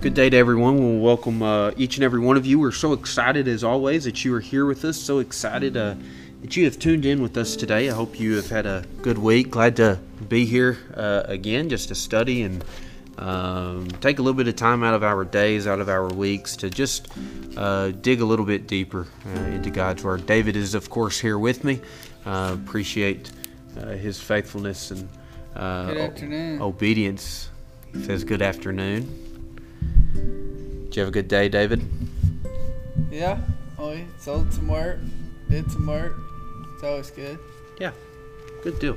Good day to everyone. We'll welcome uh, each and every one of you. We're so excited, as always, that you are here with us. So excited uh, that you have tuned in with us today. I hope you have had a good week. Glad to be here uh, again, just to study and um, take a little bit of time out of our days, out of our weeks, to just uh, dig a little bit deeper uh, into God's Word. David is, of course, here with me. Uh, appreciate his faithfulness and obedience. He says, Good afternoon. Did you have a good day, David? Yeah. Oh, we sold some work, did some work. It's always good. Yeah. Good deal.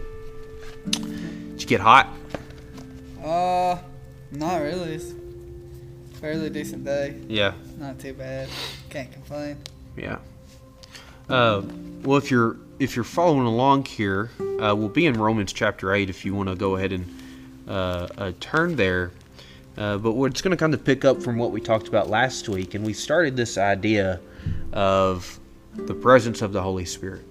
Did you get hot? Uh, not really. It's fairly decent day. Yeah. Not too bad. Can't complain. Yeah. Uh, well, if you're if you're following along here, uh, we'll be in Romans chapter eight. If you want to go ahead and uh, uh turn there, uh, but we're just going to kind of pick up from what we talked about last week, and we started this idea of the presence of the Holy Spirit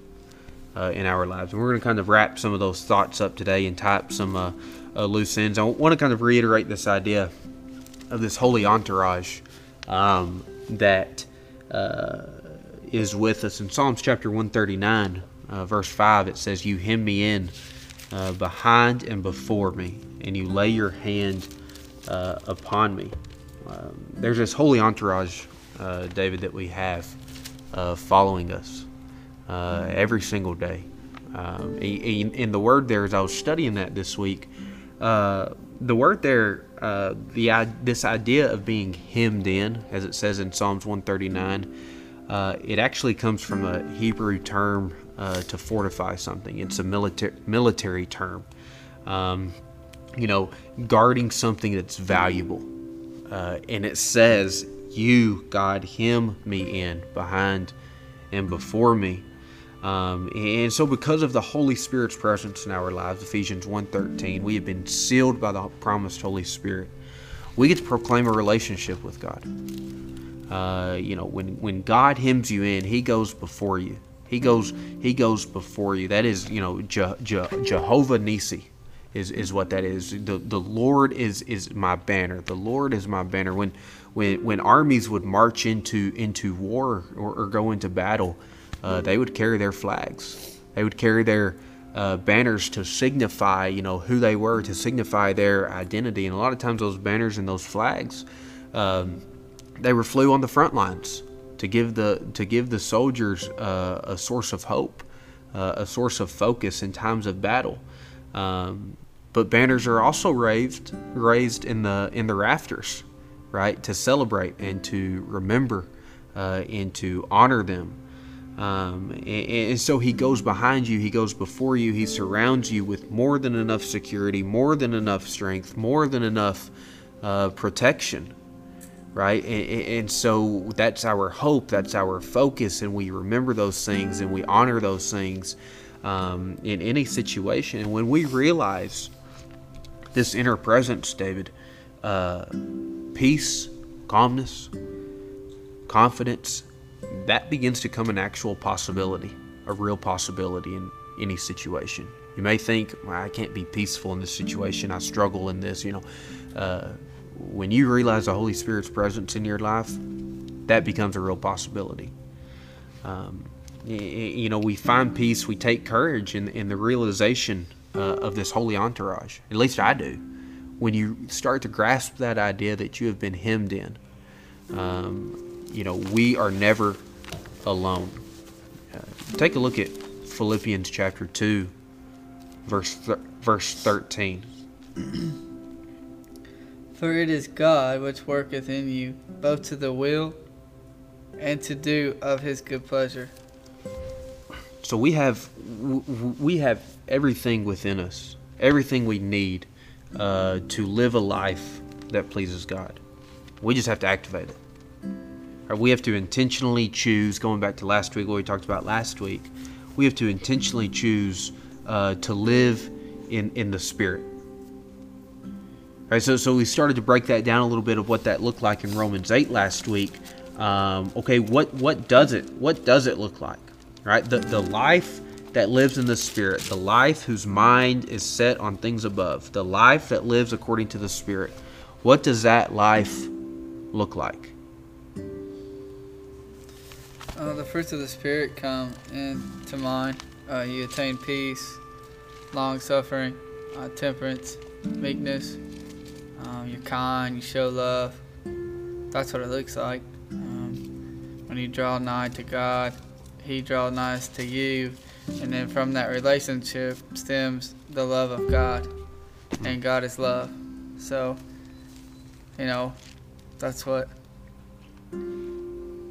uh, in our lives. And we're going to kind of wrap some of those thoughts up today and type some uh, uh, loose ends. I want to kind of reiterate this idea of this holy entourage um, that uh, is with us. In Psalms chapter 139, uh, verse 5, it says, You hem me in behind and before me, and you lay your hand uh, upon me. Um, there's this holy entourage, uh, David, that we have uh, following us uh, every single day. Um, in the word there, as I was studying that this week, uh, the word there, uh, the this idea of being hemmed in, as it says in Psalms 139, it actually comes from a Hebrew term to fortify something. It's a military military term. Um, you know, guarding something that's valuable. Uh, and it says, You, God, hem me in behind and before me. Um, and so because of the Holy Spirit's presence in our lives, Ephesians 1.13, we have been sealed by the promised Holy Spirit. We get to proclaim a relationship with God. Uh, you know, when, when God hems you in, He goes before you. He goes He goes before you. That is, you know, Je- Je- Jehovah Nissi is is what that is. The the Lord is is my banner. The Lord is my banner. When when when armies would march into into war or, or go into battle, uh, they would carry their flags. They would carry their uh, banners to signify, you know, who they were, to signify their identity. And a lot of times, those banners and those flags, um, they were flew on the front lines to give the to give the soldiers uh, a source of hope, uh, a source of focus in times of battle. Um, but banners are also raised raised in the in the rafters, right, to celebrate and to remember uh, and to honor them. Um, and, and, so he goes behind you, he goes before you, he surrounds you with more than enough security, more than enough strength, more than enough uh, protection, right? And, and, so that's our hope, that's our focus, and we remember those things and we honor those things um, in any situation. And when we realize this inner presence, David, uh, peace, calmness, confidence, that begins to come an actual possibility, a real possibility in any situation. You may think, well, I can't be peaceful in this situation. I struggle in this. You know, uh, when you realize the Holy Spirit's presence in your life, that becomes a real possibility. Um, you know, we find peace, we take courage in, in the realization uh, of this holy entourage. At least I do. When you start to grasp that idea that you have been hemmed in, um, you know, we are never alone. Uh, take a look at Philippians chapter 2, verse, th- verse 13. For it is God which worketh in you, both to the will and to do of his good pleasure. So we have we have everything within us, everything we need uh, to live a life that pleases God. We just have to activate it. Or we have to intentionally choose. Going back to last week, what we talked about last week, we have to intentionally choose uh, to live in in the Spirit. Right, so so we started to break that down a little bit of what that looked like in Romans eight last week. Um, okay, what what does it what does it look like? Right? The, the life that lives in the Spirit, the life whose mind is set on things above, the life that lives according to the Spirit. What does that life look like? Uh, the fruits of the Spirit come into mind. Uh, you attain peace, long suffering, uh, temperance, meekness. Um, you're kind, you show love. That's what it looks like. Um, when you draw nigh to God, He draws nigh to you. And then from that relationship stems the love of God. And God is love. So, you know, that's what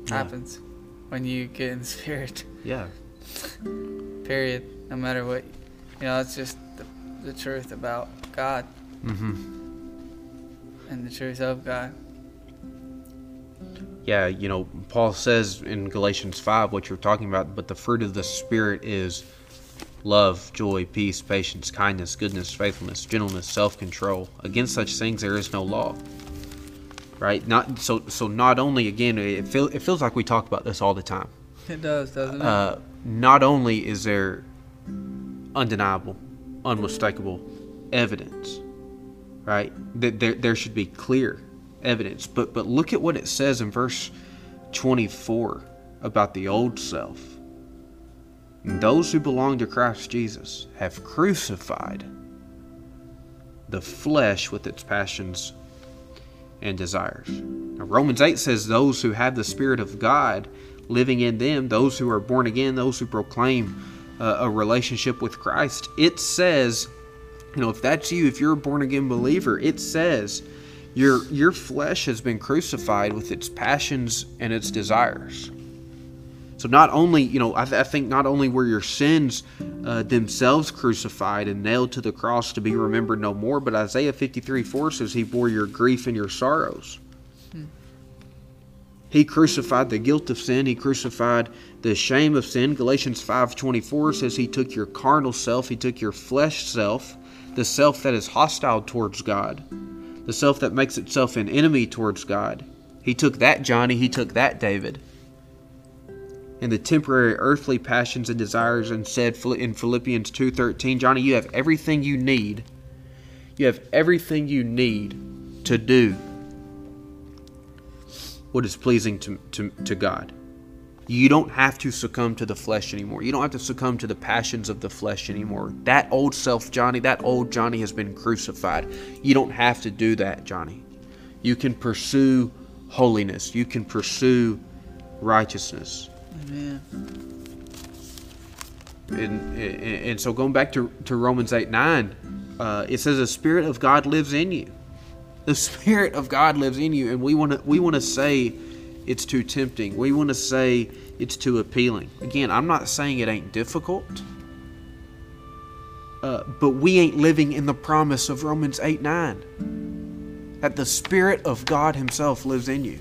happens when you get in spirit. Yeah. Period. No matter what, you know, it's just the, the truth about God Mm-hmm. and the truth of God. Yeah, you know, Paul says in Galatians 5 what you're talking about, but the fruit of the Spirit is love, joy, peace, patience, kindness, goodness, faithfulness, gentleness, self-control. Against such things there is no law. Right? Not so so not only again it feel, it feels like we talk about this all the time. It does, doesn't it? Uh, not only is there undeniable, unmistakable evidence, right? That there, there should be clear evidence. But but look at what it says in verse 24 about the old self. And those who belong to Christ Jesus have crucified the flesh with its passions and desires. Now, Romans 8 says those who have the Spirit of God living in them, those who are born again, those who proclaim uh, a relationship with Christ, it says, you know, if that's you, if you're a born again believer, it says your your flesh has been crucified with its passions and its desires. So not only, you know, I, th- I think not only were your sins uh, themselves crucified and nailed to the cross to be remembered no more, but Isaiah 53 4 says he bore your grief and your sorrows. He crucified the guilt of sin. He crucified the shame of sin. Galatians 5:24 says he took your carnal self, he took your flesh self, the self that is hostile towards God, the self that makes itself an enemy towards God. He took that Johnny, he took that David. And the temporary earthly passions and desires and said in Philippians 2:13, Johnny, you have everything you need. You have everything you need to do what is pleasing to, to, to God. You don't have to succumb to the flesh anymore. You don't have to succumb to the passions of the flesh anymore. That old self, Johnny, that old Johnny has been crucified. You don't have to do that, Johnny. You can pursue holiness, you can pursue righteousness. Amen. And, and, and so going back to, to Romans 8 9, uh, it says the Spirit of God lives in you. The Spirit of God lives in you, and we want to we want to say it's too tempting. We want to say it's too appealing. Again, I'm not saying it ain't difficult, uh, but we ain't living in the promise of Romans 8 9 that the Spirit of God Himself lives in you.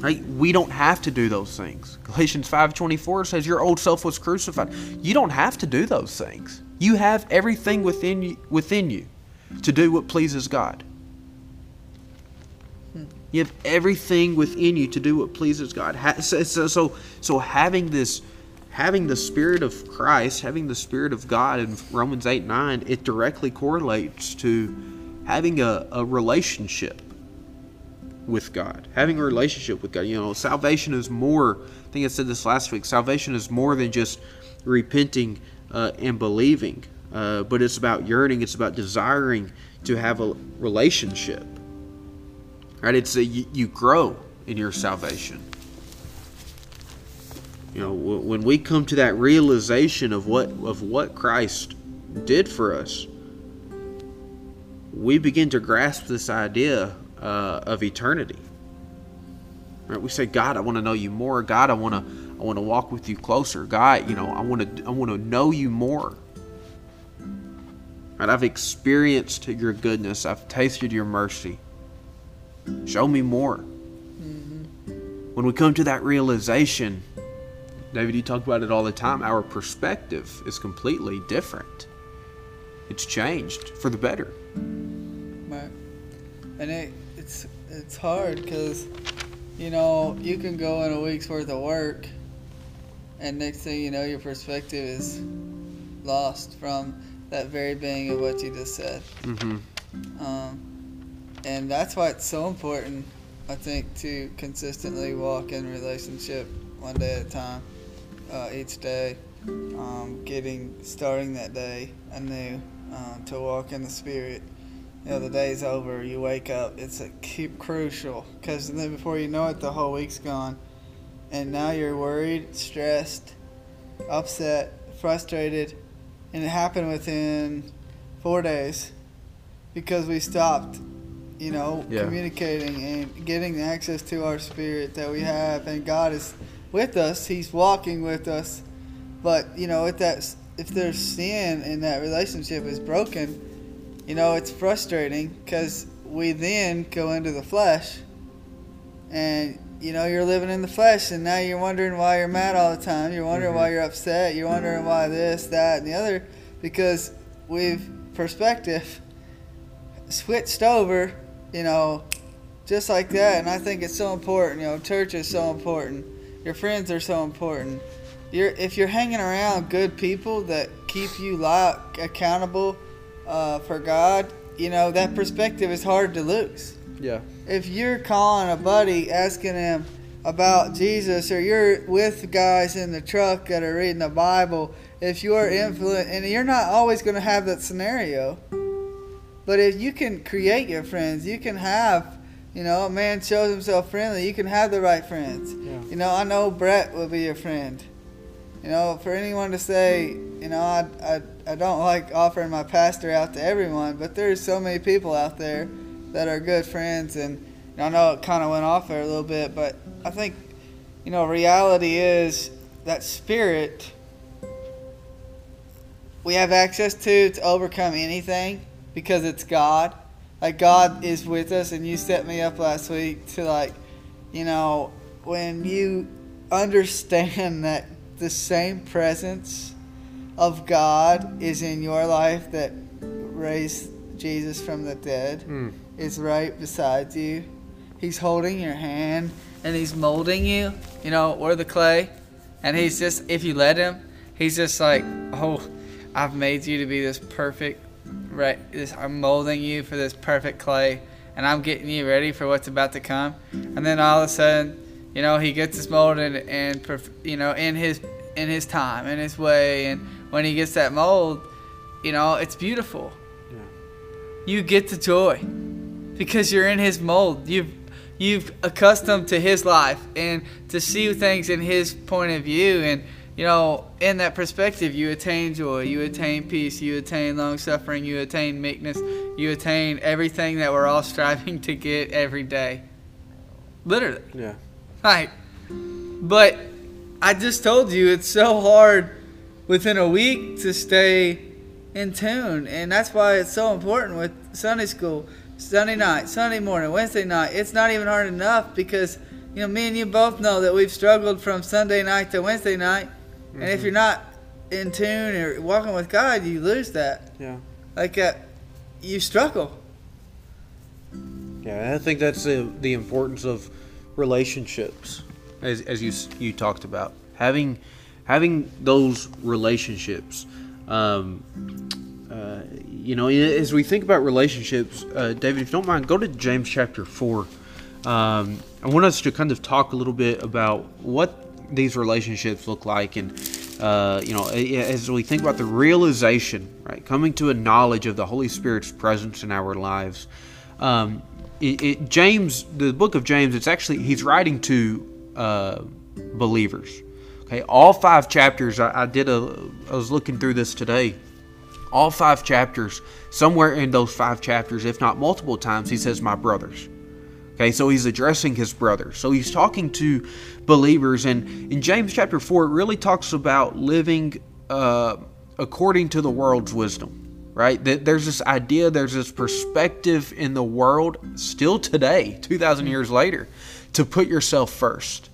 Right? We don't have to do those things. Galatians 5:24 says your old self was crucified. You don't have to do those things. You have everything within you within you to do what pleases God. You have everything within you to do what pleases God. So, so, so, having this, having the Spirit of Christ, having the Spirit of God in Romans 8 9, it directly correlates to having a, a relationship with God. Having a relationship with God. You know, salvation is more, I think I said this last week, salvation is more than just repenting uh, and believing, uh, but it's about yearning, it's about desiring to have a relationship. Right? It's a, you, grow in your salvation. You know, when we come to that realization of what of what Christ did for us, we begin to grasp this idea uh, of eternity. Right? We say, God, I want to know you more. God, I want to I want to walk with you closer. God, you know, I want to I want to know you more. Right? I've experienced your goodness. I've tasted your mercy. Show me more. When we come to that realization, David, you talk about it all the time. Our perspective is completely different. It's changed for the better. Right. And it, it's it's hard because, you know, you can go in a week's worth of work, and next thing you know, your perspective is lost from that very being of what you just said. hmm Um, and that's why it's so important, I think, to consistently walk in relationship one day at a time, uh, each day, um, getting starting that day anew, uh, to walk in the Spirit. You know, the day's over, you wake up. It's a keep crucial because then before you know it, the whole week's gone, and now you're worried, stressed, upset, frustrated, and it happened within four days because we stopped you know, Yeah. communicating and getting access to our spirit that we have, and God is with us. He's walking with us. But you know, if that if there's sin and that relationship is broken, you know, it's frustrating because we then go into the flesh, and you know, you're living in the flesh, and now you're wondering why you're mad all the time. You're wondering why mm-hmm. you're upset. You're wondering why this, that, and the other, because we've perspective switched over you know, just like that. And I think it's so important. You know, church is so important. Your friends are so important. You're if you're hanging around good people that keep you li- accountable uh, for God, you know that perspective is hard to lose. Yeah. If you're calling a buddy asking him about Jesus, or you're with guys in the truck that are reading the Bible, if you're influent, and you're not always going to have that scenario, but if you can create your friends, you can have, you know, a man shows himself friendly, you can have the right friends. Yeah. You know, I know Brett will be your friend. You know, for anyone to say, you know, I, I, I don't like offering my pastor out to everyone, but there's so many people out there that are good friends. And I know it kind of went off there a little bit, but I think, you know, reality is that spirit we have access to to overcome anything because it's God. Like God is with us, and you set me up last week to like, you know, when you understand that the same presence of God is in your life that raised Jesus from the dead Mm. is right beside you. He's holding your hand and he's molding you. You know, we're the clay, and he's just if you let him, he's just like, oh, I've made you to be this perfect right this I'm molding you for this perfect clay and I'm getting you ready for what's about to come. And then all of a sudden you know he gets this molded and, and you know in his in his time in his way. And when he gets that mold you know it's beautiful. Yeah. you get the joy because you're in his mold. You've you've accustomed to his life and to see things in his point of view. And you know, in that perspective, you attain joy, you attain peace, you attain long suffering, you attain meekness, you attain everything that we're all striving to get every day. Literally. Yeah. Like, but I just told you it's so hard within a week to stay in tune, and that's why it's so important with Sunday school, Sunday night, Sunday morning, Wednesday night. It's not even hard enough because you know me and you both know that we've struggled from Sunday night to Wednesday night, and if you're not in tune or walking with God, you lose that. Yeah. Like, uh, you struggle. Yeah, I think that's the the importance of relationships, as as you you talked about having having those relationships. Um, uh, you know, as we think about relationships, uh, David, if you don't mind, go to James chapter four. Um, I want us to kind of talk a little bit about what these relationships look like, and uh, you know, as we think about the realization, right, coming to a knowledge of the Holy Spirit's presence in our lives. Um, it, it, James, the book of James, it's actually he's writing to uh, believers. Okay, all five chapters. I, I did a. I was looking through this today. All five chapters. Somewhere in those five chapters, if not multiple times, he says, "My brothers." Okay, so he's addressing his brothers. So he's talking to believers, and in James chapter four, it really talks about living uh, according to the world's wisdom. Right? That There's this idea, there's this perspective in the world still today, two thousand years later, to put yourself first.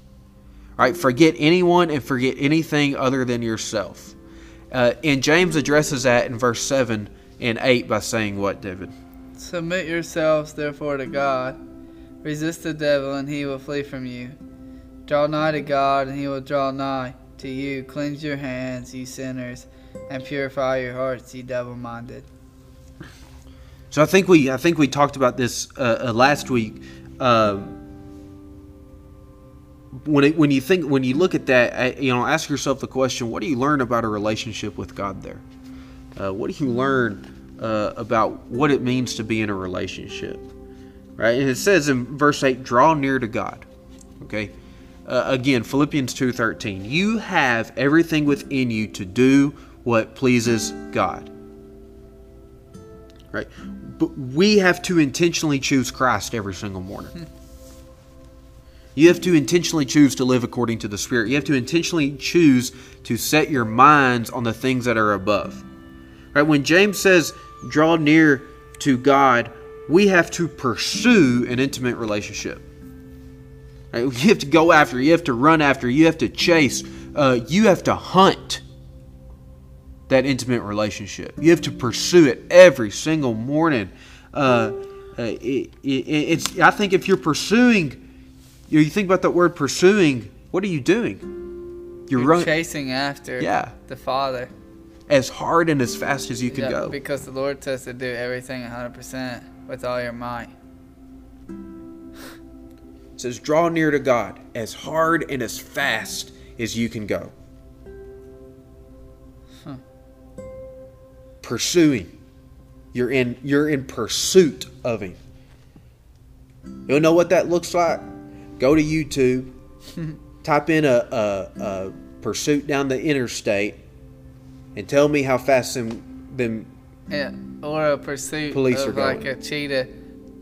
Right? Forget anyone and forget anything other than yourself. Uh, and James addresses that in verse seven and eight by saying what, David? Submit yourselves therefore to God. Resist the devil, and he will flee from you. Draw nigh to God, and he will draw nigh to you. Cleanse your hands, ye sinners, and purify your hearts, ye double minded. So I think we I think we talked about this uh, uh, last week. Uh, when it, when you think when you look at that, uh, you know, ask yourself the question: What do you learn about a relationship with God? There, uh, what do you learn uh, about what it means to be in a relationship? Right, and it says in verse eight, "Draw near to God." Okay, uh, again, Philippians two thirteen. You have everything within you to do what pleases God. Right, but we have to intentionally choose Christ every single morning. You have to intentionally choose to live according to the Spirit. You have to intentionally choose to set your minds on the things that are above. Right? When James says, draw near to God, we have to pursue an intimate relationship. Right? You have to go after, you have to run after, you have to chase, uh, you have to hunt that intimate relationship. You have to pursue it every single morning. Uh, uh, it, it, it's. I think if you're pursuing you, you think about that word pursuing, what are you doing? You're, You're running, chasing after yeah. the Father as hard and as fast as you can yeah, go. Because the Lord says to do everything 100% with all your might. It says, draw near to God as hard and as fast as you can go. Huh. Pursuing. You're in you're in pursuit of him. You know what that looks like? go to YouTube, type in a, a, a, pursuit down the interstate, and tell me how fast them them yeah, or a pursuit police of like a cheetah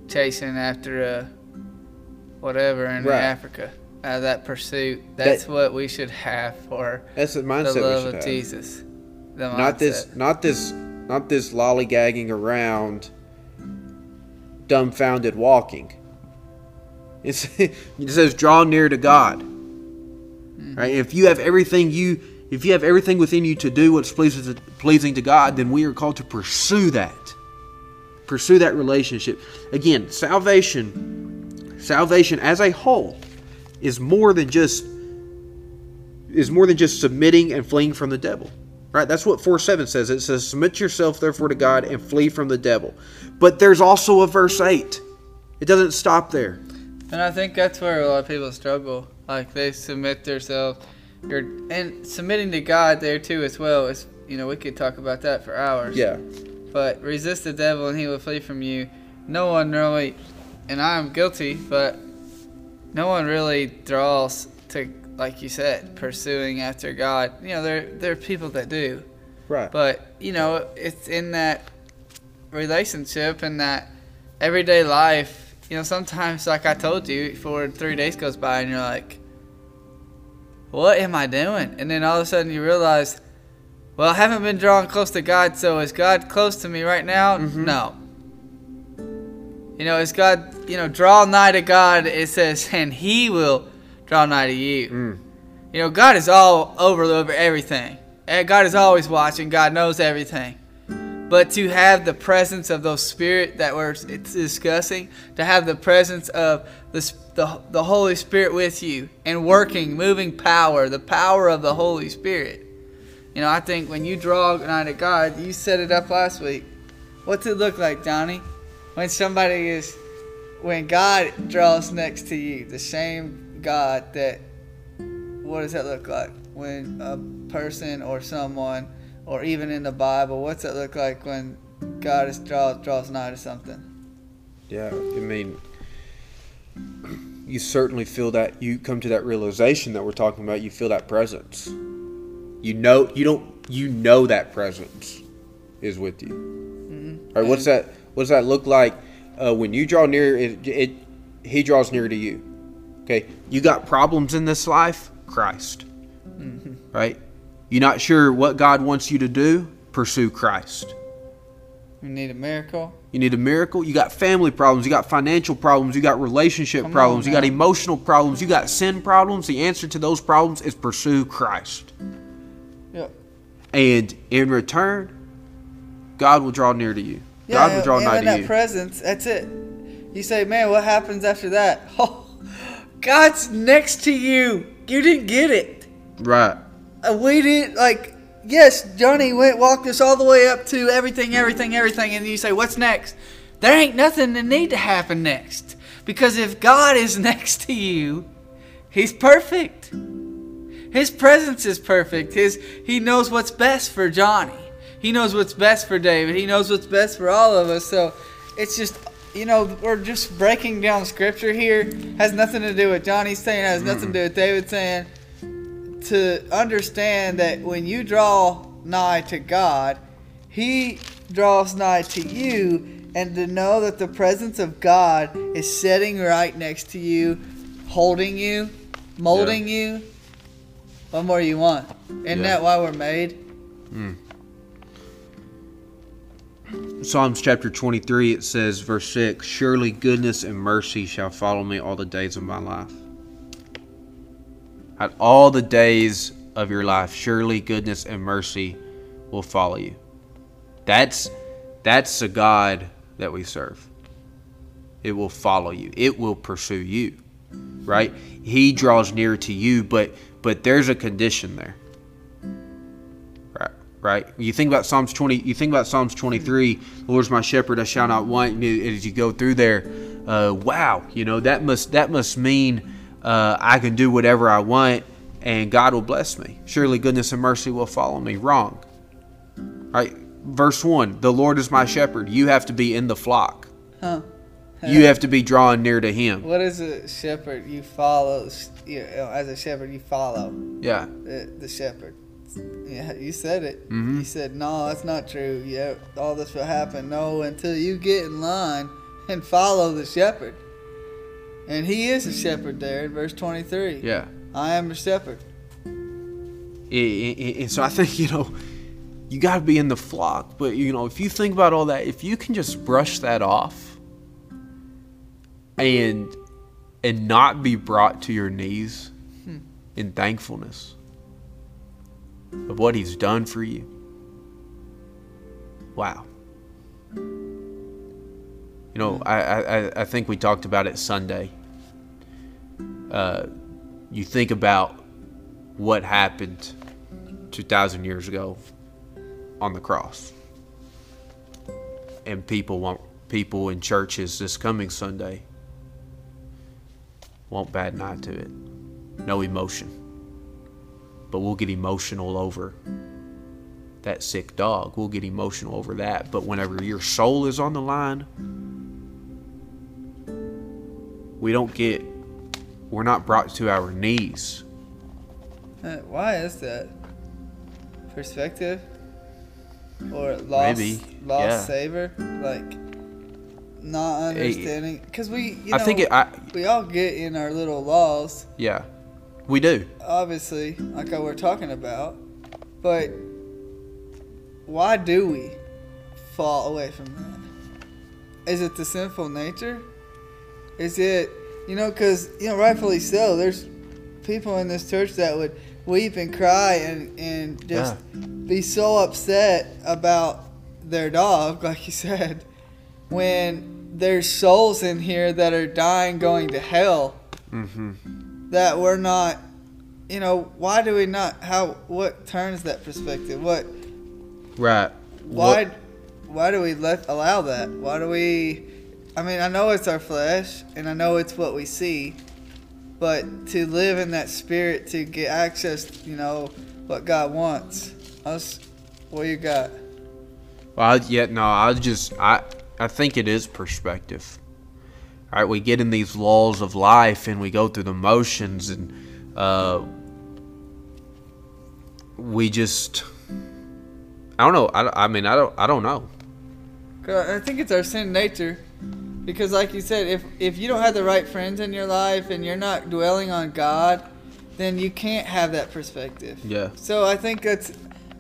chasing after a whatever in right. Africa. Uh, that pursuit, that's that, what we should have for that's the mindset the love of have. Jesus. not this, not this, not this lollygagging around, dumbfounded walking. It's, it says draw near to God. Right? If you have everything you if you have everything within you to do what's pleasing to, God, then we are called to pursue that. Pursue that relationship. Again, salvation salvation as a whole is more than just is more than just submitting and fleeing from the devil. Right? That's what 4 7 says. It says, Submit yourself therefore to God and flee from the devil. But there's also a verse 8. It doesn't stop there. And I think that's where a lot of people struggle. Like they submit themselves, and submitting to God there too as well. Is you know we could talk about that for hours. Yeah. But resist the devil and he will flee from you. No one really, and I am guilty, but no one really draws to like you said pursuing after God. You know there there are people that do. Right. But you know it's in that relationship and that everyday life you know, sometimes, like I told you, for three days goes by and you're like, what am I doing? And then all of a sudden you realize, well, I haven't been drawn close to God, so is God close to me right now? Mm-hmm. No. You know, is God, you know, draw nigh to God, it says, and He will draw nigh to you. Mm. You know, God is all over, over everything. Eh, God is always watching, God knows everything. But to have the presence of those spirit that we're discussing, to have the presence of the, the, the Holy Spirit with you and working, moving power, the power of the Holy Spirit. You know, I think when you draw nigh to God, you set it up last week. What's it look like, Johnny? When somebody is, when God draws next to you, the same God that, what does that look like? When a person or someone or even in the Bible, what's it look like when God is draws draws nigh to something? Yeah, I mean, you certainly feel that. You come to that realization that we're talking about. You feel that presence. You know, you don't. You know that presence is with you. Mm-hmm. All right, what's that? What does that look like uh, when you draw near? It, it, he draws near to you. Okay, you got problems in this life. Christ, mm-hmm. right? You're not sure what God wants you to do? Pursue Christ. You need a miracle. You need a miracle. You got family problems. You got financial problems. You got relationship Come problems. On, you got emotional problems. You got sin problems. The answer to those problems is pursue Christ. Yep. And in return, God will draw near to you. Yeah, God will draw nigh to that you. presence, that's it. You say, man, what happens after that? Oh, God's next to you. You didn't get it. Right. Uh, we did like yes, Johnny went walked us all the way up to everything, everything, everything, and you say, "What's next?" there ain't nothing that need to happen next. Because if God is next to you, He's perfect. His presence is perfect. His He knows what's best for Johnny. He knows what's best for David. He knows what's best for all of us. So it's just you know, we're just breaking down scripture here. Has nothing to do with Johnny saying, has nothing to do with David saying. To understand that when you draw nigh to God, He draws nigh to you, and to know that the presence of God is sitting right next to you, holding you, molding you. What more you want? Isn't Yeah. that why we're made? Hmm. Psalms chapter 23, it says, verse 6 Surely goodness and mercy shall follow me all the days of my life. At all the days of your life, surely goodness and mercy will follow you. That's that's the God that we serve. It will follow you. It will pursue you. Right? He draws near to you, but but there's a condition there. Right, right. You think about Psalms twenty. You think about Psalms twenty-three. Lord's my shepherd; I shall not want. As you go through there, uh, wow, you know that must that must mean uh, I can do whatever I want, and God will bless me. Surely goodness and mercy will follow me. Wrong. Right. Verse one: The Lord is my shepherd. You have to be in the flock. Huh. You have to be drawing near to Him. What is a shepherd? You follow. You know, as a shepherd, you follow Yeah. the, the shepherd. Yeah, you said it. Mhm. You said no, that's not true. Yeah, all this will happen. No, until you get in line and follow the shepherd. And he is a shepherd there in verse twenty-three. Yeah. I am a shepherd. And so I think, you know, you got to be in the flock. But, you know, if you think about all that, if you can just brush that off and and not be brought to your knees hmm. in thankfulness of what he's done for you. Wow. You know, I, I- I think we talked about it Sunday. Uh, you think about what happened 2,000 years ago on the cross. And people want people in churches this coming Sunday won't bat an eye to it. No emotion. But we'll get emotional over that sick dog. We'll get emotional over that. But whenever your soul is on the line, we don't get, we're not brought to our knees. Uh, Why is that? Perspective? Or lost, Maybe, lost yeah. savor? Like, not understanding? Because we, you know, I think it, I, we all get in our little laws, yeah, we do. obviously, like I we're talking about. But why do we fall away from that? Is it the sinful nature? Is it, you know, because, you know, rightfully so, there's people in this church that would weep and cry and, and just be so upset about their dog, like you said, when there's souls in here that are dying going to hell Mm-hmm. that we're not you know why do we not how what turns that perspective what Right. why What- why do we let allow that why do we i mean i know it's our flesh and i know it's what we see but to live in that spirit to get access you know what god wants us what you got Well, I, yeah, no, I just, I, I think it is perspective. All right, we get in these laws of life and we go through the motions and uh, we just, I don't know. I, I mean, I don't, I don't know. I think it's our sin nature. Because like you said, if if you don't have the right friends in your life and you're not dwelling on God, then you can't have that perspective. Yeah. So I think that's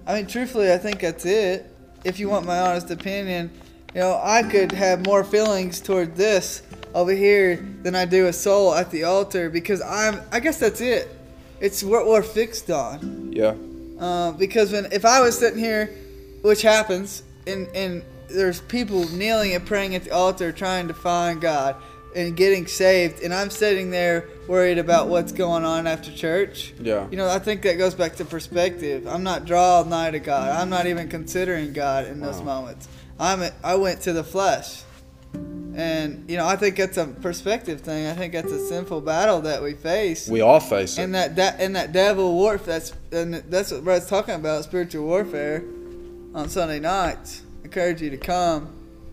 I mean truthfully I think that's it. If you want my honest opinion, you know, I could have more feelings toward this over here than I do a soul at the altar because I'm I guess that's it. It's what we're fixed on. Yeah. Uh, because when if I was sitting here, which happens, and and there's people kneeling and praying at the altar trying to find God and getting saved, and I'm sitting there worried about what's going on after church. Yeah. You know, I think that goes back to perspective. I'm not drawn nigh to God. I'm not even considering God in those moments. I'm I went to the flesh. And you know, I think that's a perspective thing. I think that's a sinful battle that we face. We all face it. and that that and that devil warfare. That's and that's what Brad's talking about. Spiritual warfare on Sunday nights. Encourage you to come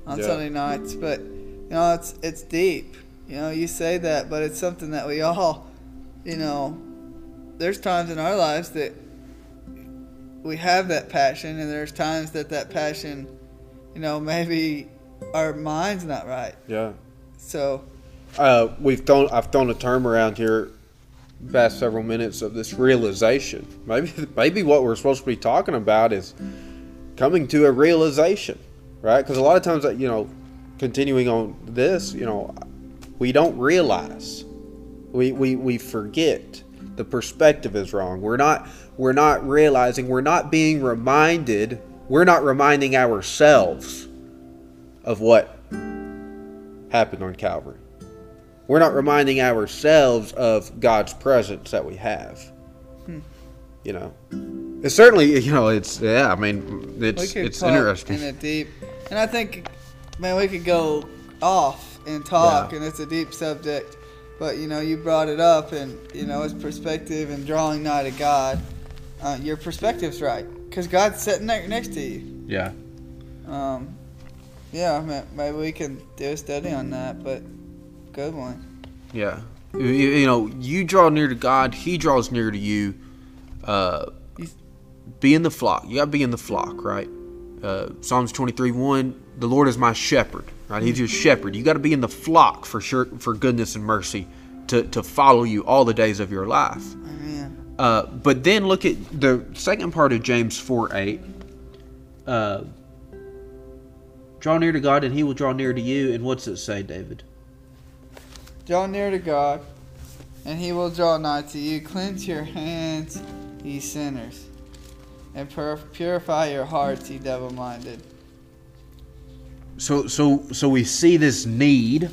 on Yeah. Sunday nights. But you know, it's it's deep. You know, you say that, but it's something that we all, you know, there's times in our lives that we have that passion, and there's times that that passion, you know, maybe our mind's not right. yeah. So uh, we've thrown I've thrown a term around here past several minutes of this realization. Maybe maybe what we're supposed to be talking about is coming to a realization, right? Because a lot of times, you know, continuing on this, you know, we don't realize, we we we forget. The perspective is wrong. We're not we're not realizing. We're not being reminded. We're not reminding ourselves of what happened on Calvary. We're not reminding ourselves of God's presence that we have. Hmm. You know, it's certainly you know it's yeah. I mean, it's it's interesting. in a deep, and I think, man, we could go off and talk, Yeah. and it's a deep subject. But you know, you brought it up, and you know, it's perspective and drawing nigh to God. Uh, your perspective's right, because God's sitting there next to you. Yeah, Um, yeah, ma- maybe we can do a study on that, but good one. yeah. You, you know, you draw near to God, He draws near to you. Uh, be in the flock. You got to be in the flock, right? Uh, Psalms twenty three one. The Lord is my shepherd. Right, He's your shepherd. You got to be in the flock for sure, for goodness and mercy to to follow you all the days of your life. Amen. Uh, but then look at the second part of James 4 8. Uh, draw near to God and he will draw near to you. And what's it say, David? Draw near to God, and He will draw nigh to you. Cleanse your hands, ye sinners, and pur- purify your hearts, ye double-minded. So, so, so we see this need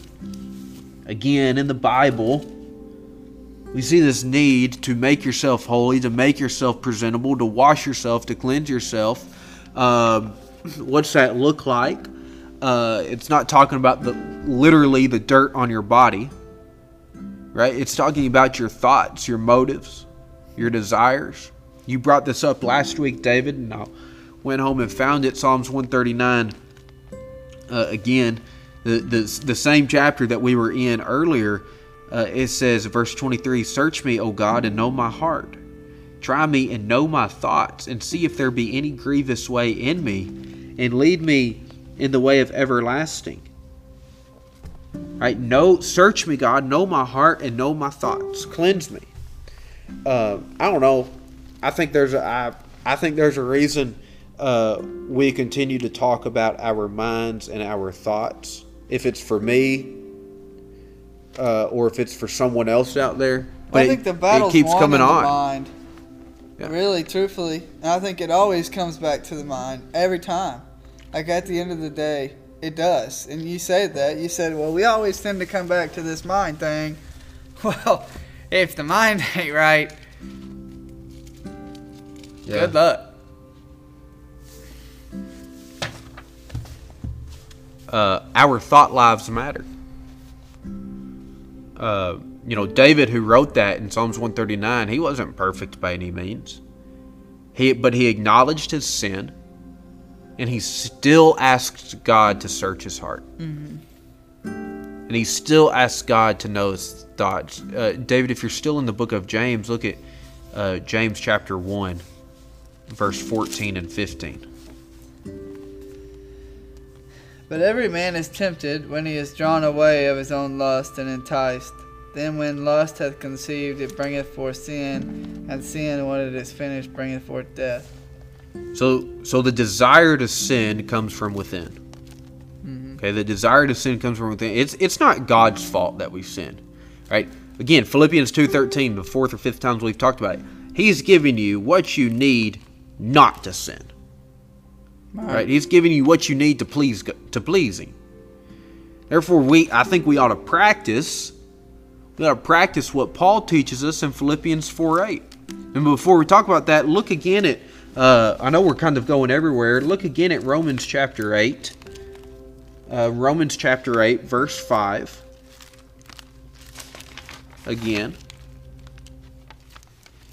again in the Bible. We see this need to make yourself holy, to make yourself presentable, to wash yourself, to cleanse yourself. Um, what's that look like? Uh, it's not talking about the literally the dirt on your body, right? It's talking about your thoughts, your motives, your desires. You brought this up last week, David, and I went home and found it. Psalms 139 uh, again, the, the the same chapter that we were in earlier, uh, it says, verse 23 Search me, O God, and know my heart. Try me and know my thoughts, and see if there be any grievous way in me, and lead me in the way of everlasting. Right? Know, search me, God, know my heart and know my thoughts. Cleanse me. Uh, I don't know. I think there's a I, I think there's a reason uh, we continue to talk about our minds and our thoughts. If it's for me, uh, or if it's for someone else out there, I it- think the battle's it keeps coming in the on. mind. Yeah. Really, truthfully, and I think it always comes back to the mind every time. Like at the end of the day, it does. And you said that. You said, "Well, we always tend to come back to this mind thing." Well, if the mind ain't right, Yeah. good luck. uh, our thought lives matter. Uh, you know, David, who wrote that in Psalms 139, he wasn't perfect by any means. He, but he acknowledged his sin, and he still asked God to search his heart. And he still asked God to know his thoughts. Uh, David, if you're still in the book of James, look at uh, James chapter 1, verse 14 and 15. But every man is tempted when he is drawn away of his own lust and enticed. Then, when lust hath conceived, it bringeth forth sin, and sin, when it is finished, bringeth forth death. So, so the desire to sin comes from within. Mm-hmm. Okay, the desire to sin comes from within. It's it's not God's fault that we sin, right? Again, Philippians two thirteen, the fourth or fifth times we've talked about it. He's giving you what you need not to sin. Right? He's giving you what you need to please to please Him. Therefore, we I think we ought to practice. We ought to practice what Paul teaches us in Philippians four eight. And before we talk about that, look again at. Uh, I know we're kind of going everywhere. Look again at Romans chapter eight. uh, Romans chapter 8, verse 5. Again.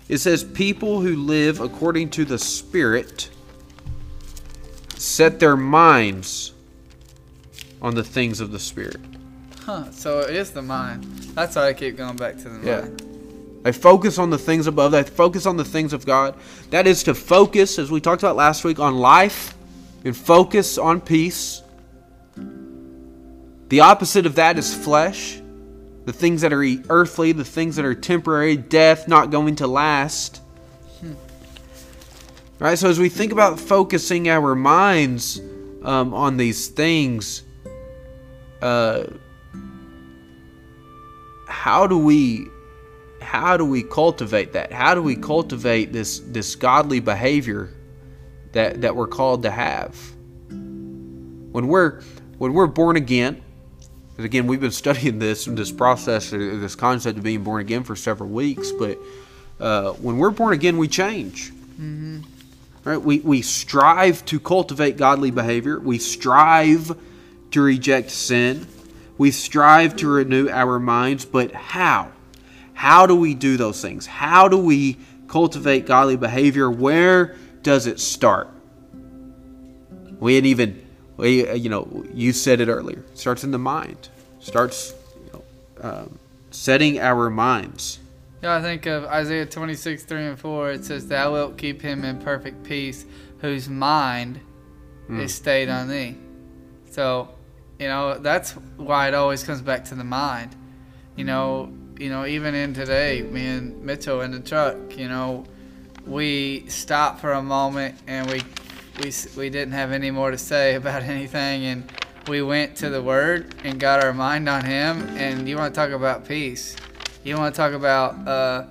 It says, People who live according to the Spirit set their minds on the things of the Spirit. Huh. So it is the mind. That's why I keep going back to the Yeah. mind. They focus on the things above. They focus on the things of God. That is to focus, as we talked about last week, on life and focus on peace. The opposite of that is flesh. The things that are earthly, the things that are temporary, death, not going to last. Right? So as we think about focusing our minds um, on these things, uh, how do we how do we cultivate that? How do we cultivate this this godly behavior that that we're called to have? When we're when we're born again, and again we've been studying this this process, uh, this concept of being born again for several weeks. But uh, when we're born again, we change. Right? We we strive to cultivate godly behavior. We strive to reject sin. We strive to renew our minds. But how? How do we do those things? How do we cultivate godly behavior? Where does it start? We had even, you know, you said it earlier. It starts in the mind. Starts, you know, um, setting our minds. Yeah, I think of Isaiah 26, 3 and 4. It says, Thou wilt keep him in perfect peace, whose mind is stayed on thee. So, you know, that's why it always comes back to the mind. You know, you know, even in today, me and Mitchell in the truck, you know, we stop for a moment and we we we didn't have any more to say about anything and we went to the word and got our mind on him. And you want to talk about peace? You want to talk about uh,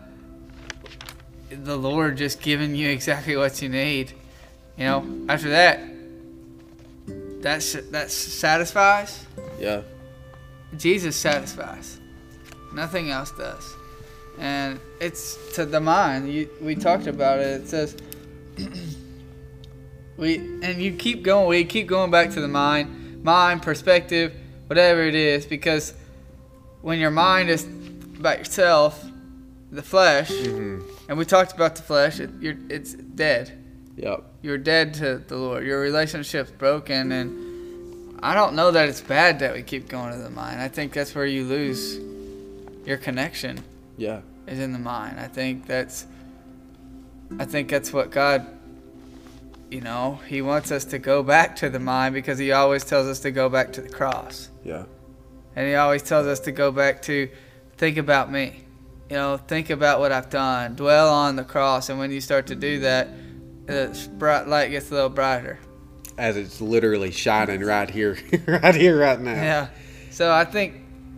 the lord just giving you exactly what you need? You know after that that that satisfies? Yeah. jesus satisfies. Nothing else does. And it's to the mind. You, we talked about it. It says we and you keep going we keep going back to the mind mind perspective whatever it is because when your mind is about yourself the flesh mm-hmm. and we talked about the flesh it, you're, it's dead Yep. you're dead to the lord your relationship's broken and i don't know that it's bad that we keep going to the mind i think that's where you lose your connection Yeah. is in the mind. I think that's I think that's what God you know, he wants us to go back to the mind because he always tells us to go back to the cross. Yeah. And he always tells us to go back to think about me. You know, think about what I've done. Dwell on the cross and when you start to do that, the bright light gets a little brighter. As it's literally shining right here, right here, right now. Yeah. So I think,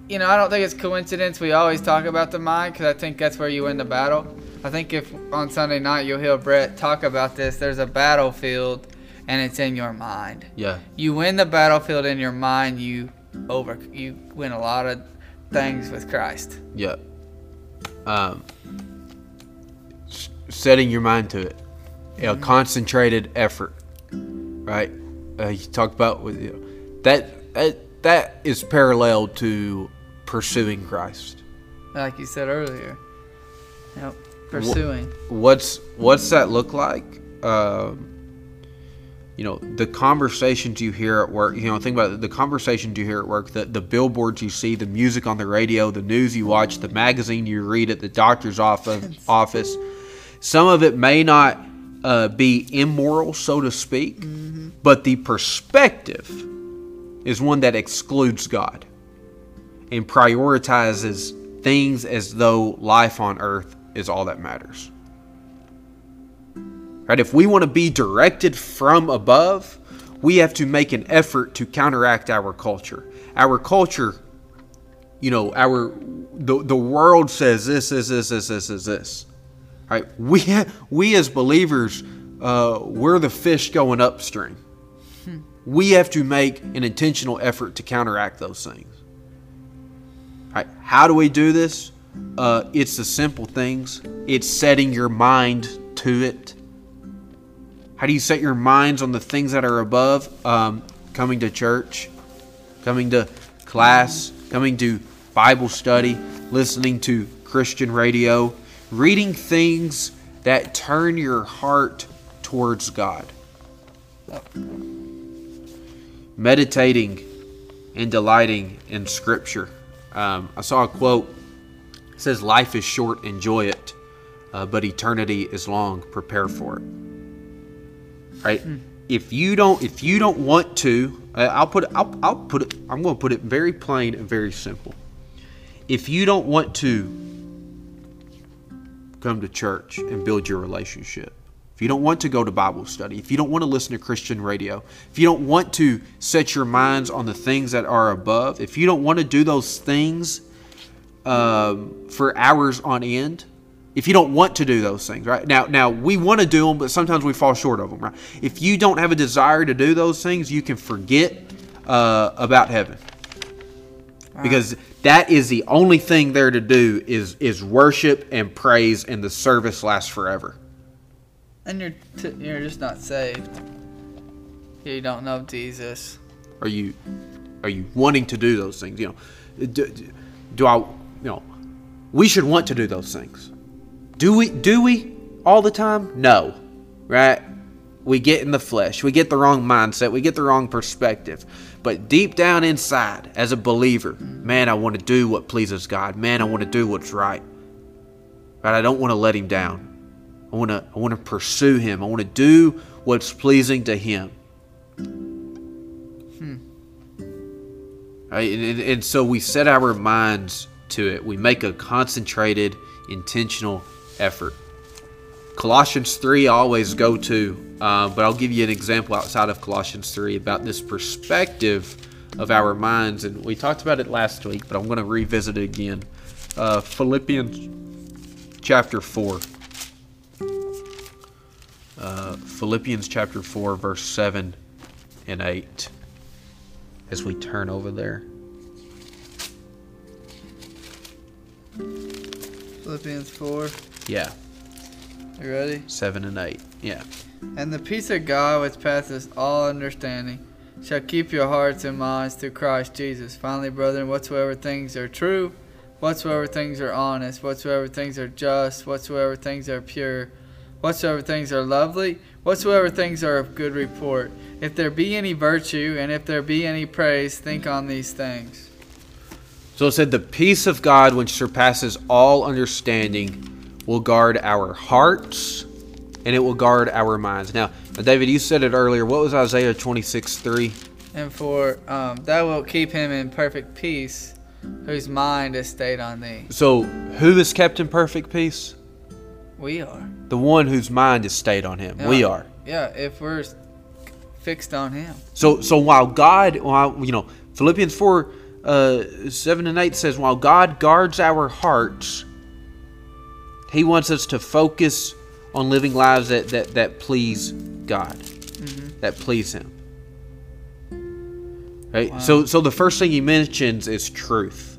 you know, I don't think it's coincidence we always talk about the mind because I think that's where you win the battle. I think if on Sunday night you'll hear Brett talk about this, there's a battlefield and it's in your mind. Yeah. You win the battlefield in your mind, you over you win a lot of things with Christ. Yeah. Um, s- setting your mind to it, a concentrated effort, right? Uh, you talked about with you know, that, that that is parallel to pursuing Christ. Like you said earlier. Yep. Pursuing. What's what's that look like? Um, you know, the conversations you hear at work. You know, think about it, the conversations you hear at work, the the billboards you see, the music on the radio, the news you watch, the magazine you read at the doctor's office. office. Some of it may not uh, be immoral, so to speak, but the perspective is one that excludes God and prioritizes things as though life on earth is all that matters. Right? If we want to be directed from above, we have to make an effort to counteract our culture. Our culture, you know, our the, the world says this, this, this, this, this, this, this. Right? We we as believers, uh, we're the fish going upstream. We have to make an intentional effort to counteract those things. Right? How do we do this? Uh, it's the simple things. It's setting your mind to it. How do you set your minds on the things that are above? Um, coming to church, coming to class, coming to Bible study, listening to Christian radio, reading things that turn your heart towards God. Meditating and delighting in Scripture. Um, I saw a quote. It says, "Life is short, enjoy it, uh, but eternity is long. Prepare for it." Right? If you don't, if you don't want to, uh, I'll put, it, I'll, I'll put it. I'm going to put it very plain and very simple. If you don't want to come to church and build your relationship, if you don't want to go to Bible study, if you don't want to listen to Christian radio, if you don't want to set your minds on the things that are above, if you don't want to do those things um, for hours on end, if you don't want to do those things, right now, now we want to do them, but sometimes we fall short of them, right? If you don't have a desire to do those things, you can forget uh, about heaven because that is the only thing there to do is is worship and praise, and the service lasts forever. And you're t- you're just not saved. You don't know Jesus. Are you are you wanting to do those things? You know, do, do I? You know, we should want to do those things. Do we? Do we all the time? No, right? We get in the flesh. We get the wrong mindset. We get the wrong perspective. But deep down inside, as a believer, man, I want to do what pleases God. Man, I want to do what's right. Right? I don't want to let Him down. I want to. I want to pursue Him. I want to do what's pleasing to Him. Hmm. Right? And, and, and so we set our minds to it. We make a concentrated, intentional effort. Colossians 3 I always go to, uh, but I'll give you an example outside of Colossians 3 about this perspective of our minds. And we talked about it last week, but I'm going to revisit it again. Uh, Philippians chapter 4. Uh, Philippians chapter 4, verse 7 and 8. As we turn over there. Philippians 4. Yeah, You ready? 7 and 8. Yeah. And the peace of God, which passes all understanding, shall keep your hearts and minds through Christ Jesus. Finally, brethren, whatsoever things are true, whatsoever things are honest, whatsoever things are just, whatsoever things are pure, whatsoever things are lovely, whatsoever things are of good report, if there be any virtue, and if there be any praise, think on these things. So it said, The peace of God, which surpasses all understanding, will guard our hearts and it will guard our minds. Now, David, you said it earlier. What was Isaiah 26 3? And for um, thou wilt keep him in perfect peace, whose mind is stayed on thee. So, who is kept in perfect peace? We are. The one whose mind is stayed on him. We are. Yeah, if we're fixed on him. So, so while God, while you know, Philippians four, uh, seven and eight says, while God guards our hearts, He wants us to focus on living lives that that, that please God, that please Him. Right. So, so the first thing He mentions is truth.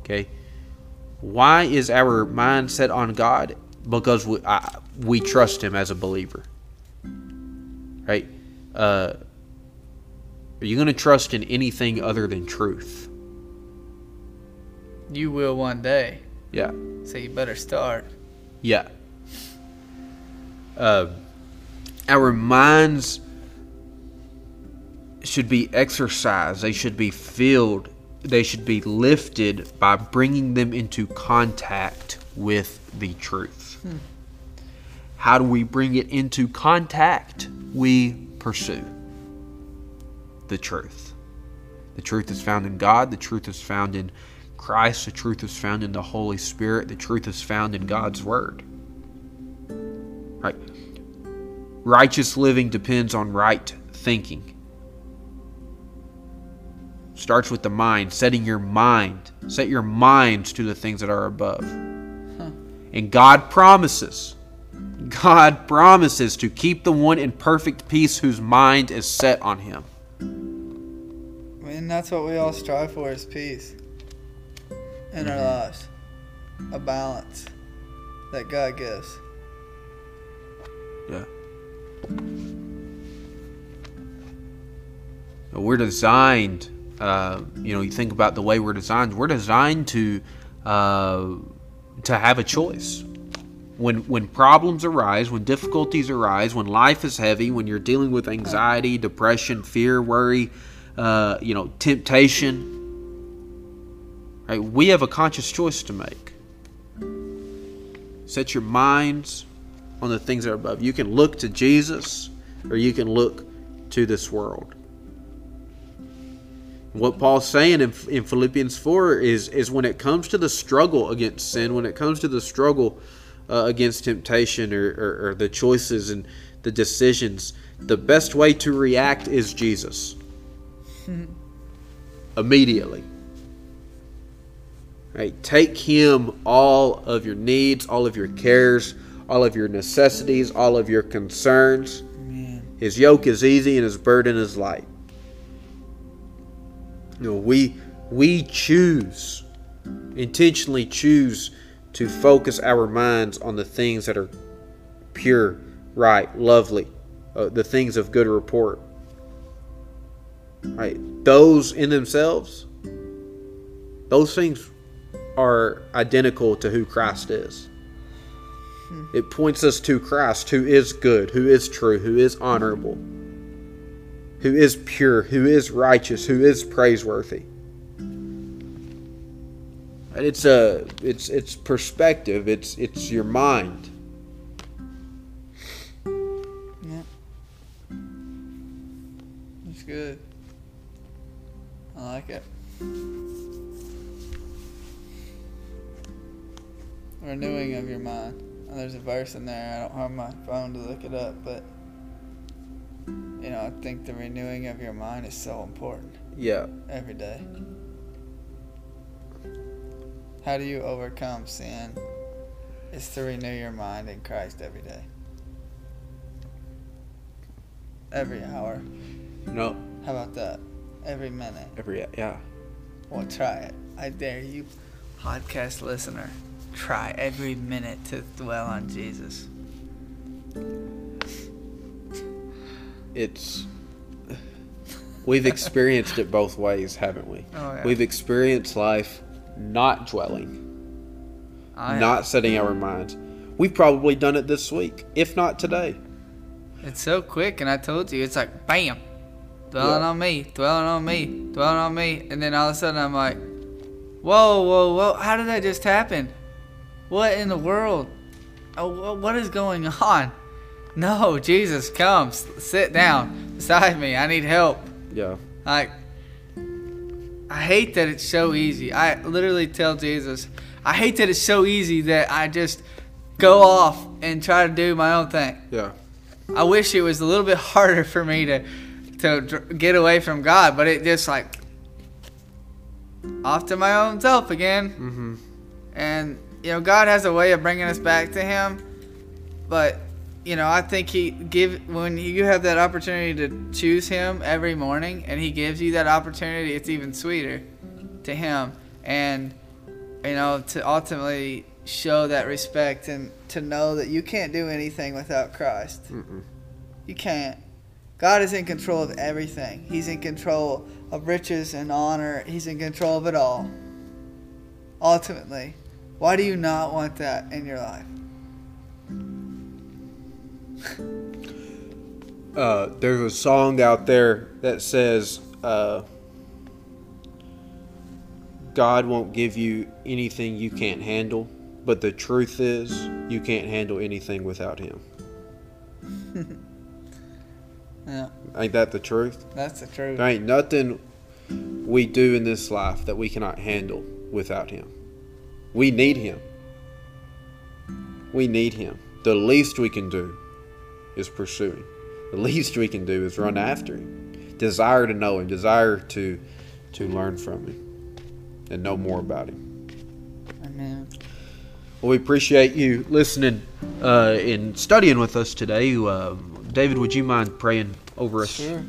Okay. Why is our mind set on God? Because we I, we trust Him as a believer. Right. Uh, are you going to trust in anything other than truth? You will one day, Yeah. so you better start. Yeah. Uh, our minds should be exercised. They should be filled. They should be lifted by bringing them into contact with the truth. How do we bring it into contact? We pursue the truth. The truth is found in God. The truth is found in Christ. The truth is found in the Holy Spirit. The truth is found in God's Word. Right? Righteous living depends on right thinking. Starts with the mind, setting your mind, set your minds to the things that are above. And God promises, God promises to keep the one in perfect peace whose mind is set on Him. Mean, that's what we all strive for is peace in our lives, a balance that God gives. Yeah. We're designed Uh, you know, you think about the way we're designed. We're designed to uh, to have a choice. When when problems arise, when difficulties arise, when life is heavy, when you're dealing with anxiety, depression, fear, worry, uh, you know, temptation, right? We have a conscious choice to make. Set your minds on the things that are above. You can look to Jesus, or you can look to this world. What Paul's saying in, in Philippians 4 is, is when it comes to the struggle against sin, when it comes to the struggle uh, against temptation or, or, or the choices and the decisions, the best way to react is Jesus. Immediately. Right? Take him all of your needs, all of your cares, all of your necessities, all of your concerns. Man. His yoke is easy and his burden is light. You know, we we choose intentionally choose to focus our minds on the things that are pure, right, lovely, uh, the things of good report. Right, those in themselves, those things are identical to who Christ is. Hmm. It points us to Christ, who is good, who is true, who is honorable who is pure, who is righteous, who is praiseworthy. And it's a it's it's perspective. It's it's your mind. Yeah. It's good. I like it. Renewing of your mind. And there's a verse in there. I don't have my phone to look it up, but you know, I think the renewing of your mind is so important Yeah. every day. How do you overcome sin? It's to renew your mind in Christ every day. Every hour. No. How about that? Every minute. Every yeah. Well, try it. I dare you, podcast listener. Try every minute to dwell on Jesus. It's we've experienced it both ways, haven't we? Oh, yeah. We've experienced life not dwelling, oh, I, not setting our minds. We've probably done it this week, if not today. It's so quick, and I told you, it's like bam, dwelling Yeah. on me, dwelling on me, dwelling on me, and then all of a sudden I'm like, whoa, whoa, whoa, how did that just happen? What in the world? Oh, what is going on? No, Jesus, come, sit down beside me. I need help. Yeah. Like, I hate that it's so easy. I literally tell Jesus, I hate that it's so easy that I just go off and try to do my own thing. Yeah. I wish it was a little bit harder for me to to dr- get away from God, but it just like off to my own self again. Mm-hmm. And you know, God has a way of bringing us back to Him, but you know, I think He give when you have that opportunity to choose Him every morning, and He gives you that opportunity, it's even sweeter to Him, and you know, to ultimately show that respect and to know that you can't do anything without Christ. Mm-mm. You can't. God is in control of everything. He's in control of riches and honor. He's in control of it all. Ultimately, why do you not want that in your life? Uh, there's a song out there that says, uh, God won't give you anything you can't handle, but the truth is, you can't handle anything without Him. Yeah, Ain't that the truth? that's the truth. There ain't nothing we do in this life that we cannot handle without Him. We need Him. We need Him. The least we can do is pursue Him. The least we can do is run after Him. Desire to know Him. Desire to to learn from Him and know more about Him. Amen. Well, we appreciate you listening uh, and studying with us today. Uh, David, would you mind praying over us? Sure.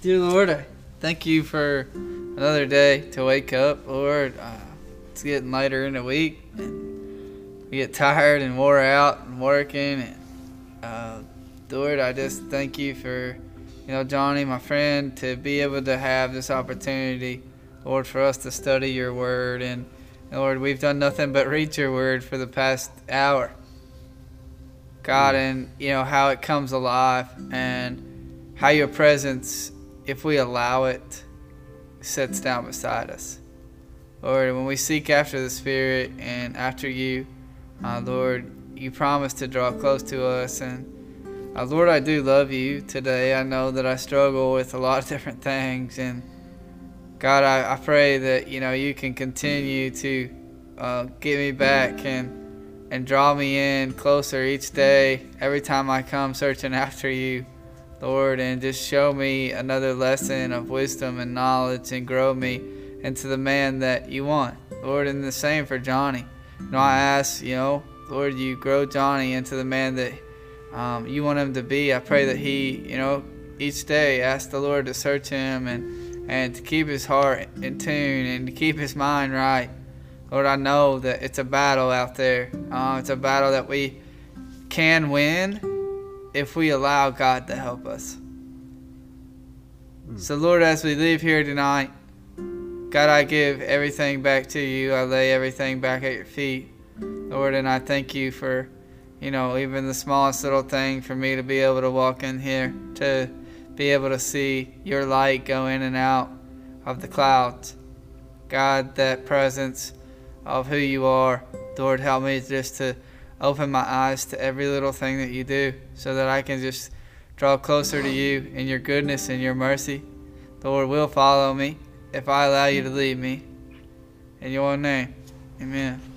Dear Lord, I thank you for another day to wake up, Lord. Uh, it's getting later in the week, and we get tired and wore out and working. And uh, Lord, I just thank you for you you know, Johnny, my friend, to be able to have this opportunity, Lord, for us to study your word. And, Lord, we've done nothing but read your word for the past hour. God, and, you know, how it comes alive and how your presence, if we allow it, sits down beside us. Lord, when we seek after the Spirit and after you, uh, Lord, you promise to draw close to us. And uh, Lord, I do love you today. I know that I struggle with a lot of different things. And God, I, I pray that, you know, you can continue to uh, get me back and and draw me in closer each day, every time I come searching after you, Lord, and just show me another lesson of wisdom and knowledge and grow me into the man that you want. Lord, and the same for Johnny. You know, I ask, you know, Lord, you grow Johnny into the man that um, you want him to be. I pray that he, you know, each day ask the Lord to search him and, and to keep his heart in tune and to keep his mind right. Lord, I know that it's a battle out there. Uh, it's a battle that we can win if we allow God to help us. Mm. So, Lord, as we leave here tonight, God, I give everything back to you. I lay everything back at your feet, Lord, and I thank you for, you know, even the smallest little thing for me to be able to walk in here, to be able to see your light go in and out of the clouds. God, that presence of who you are. Lord, help me just to open my eyes to every little thing that you do so that I can just draw closer to you in your goodness and your mercy. Lord, will follow me if I allow you to lead me. In your name, amen.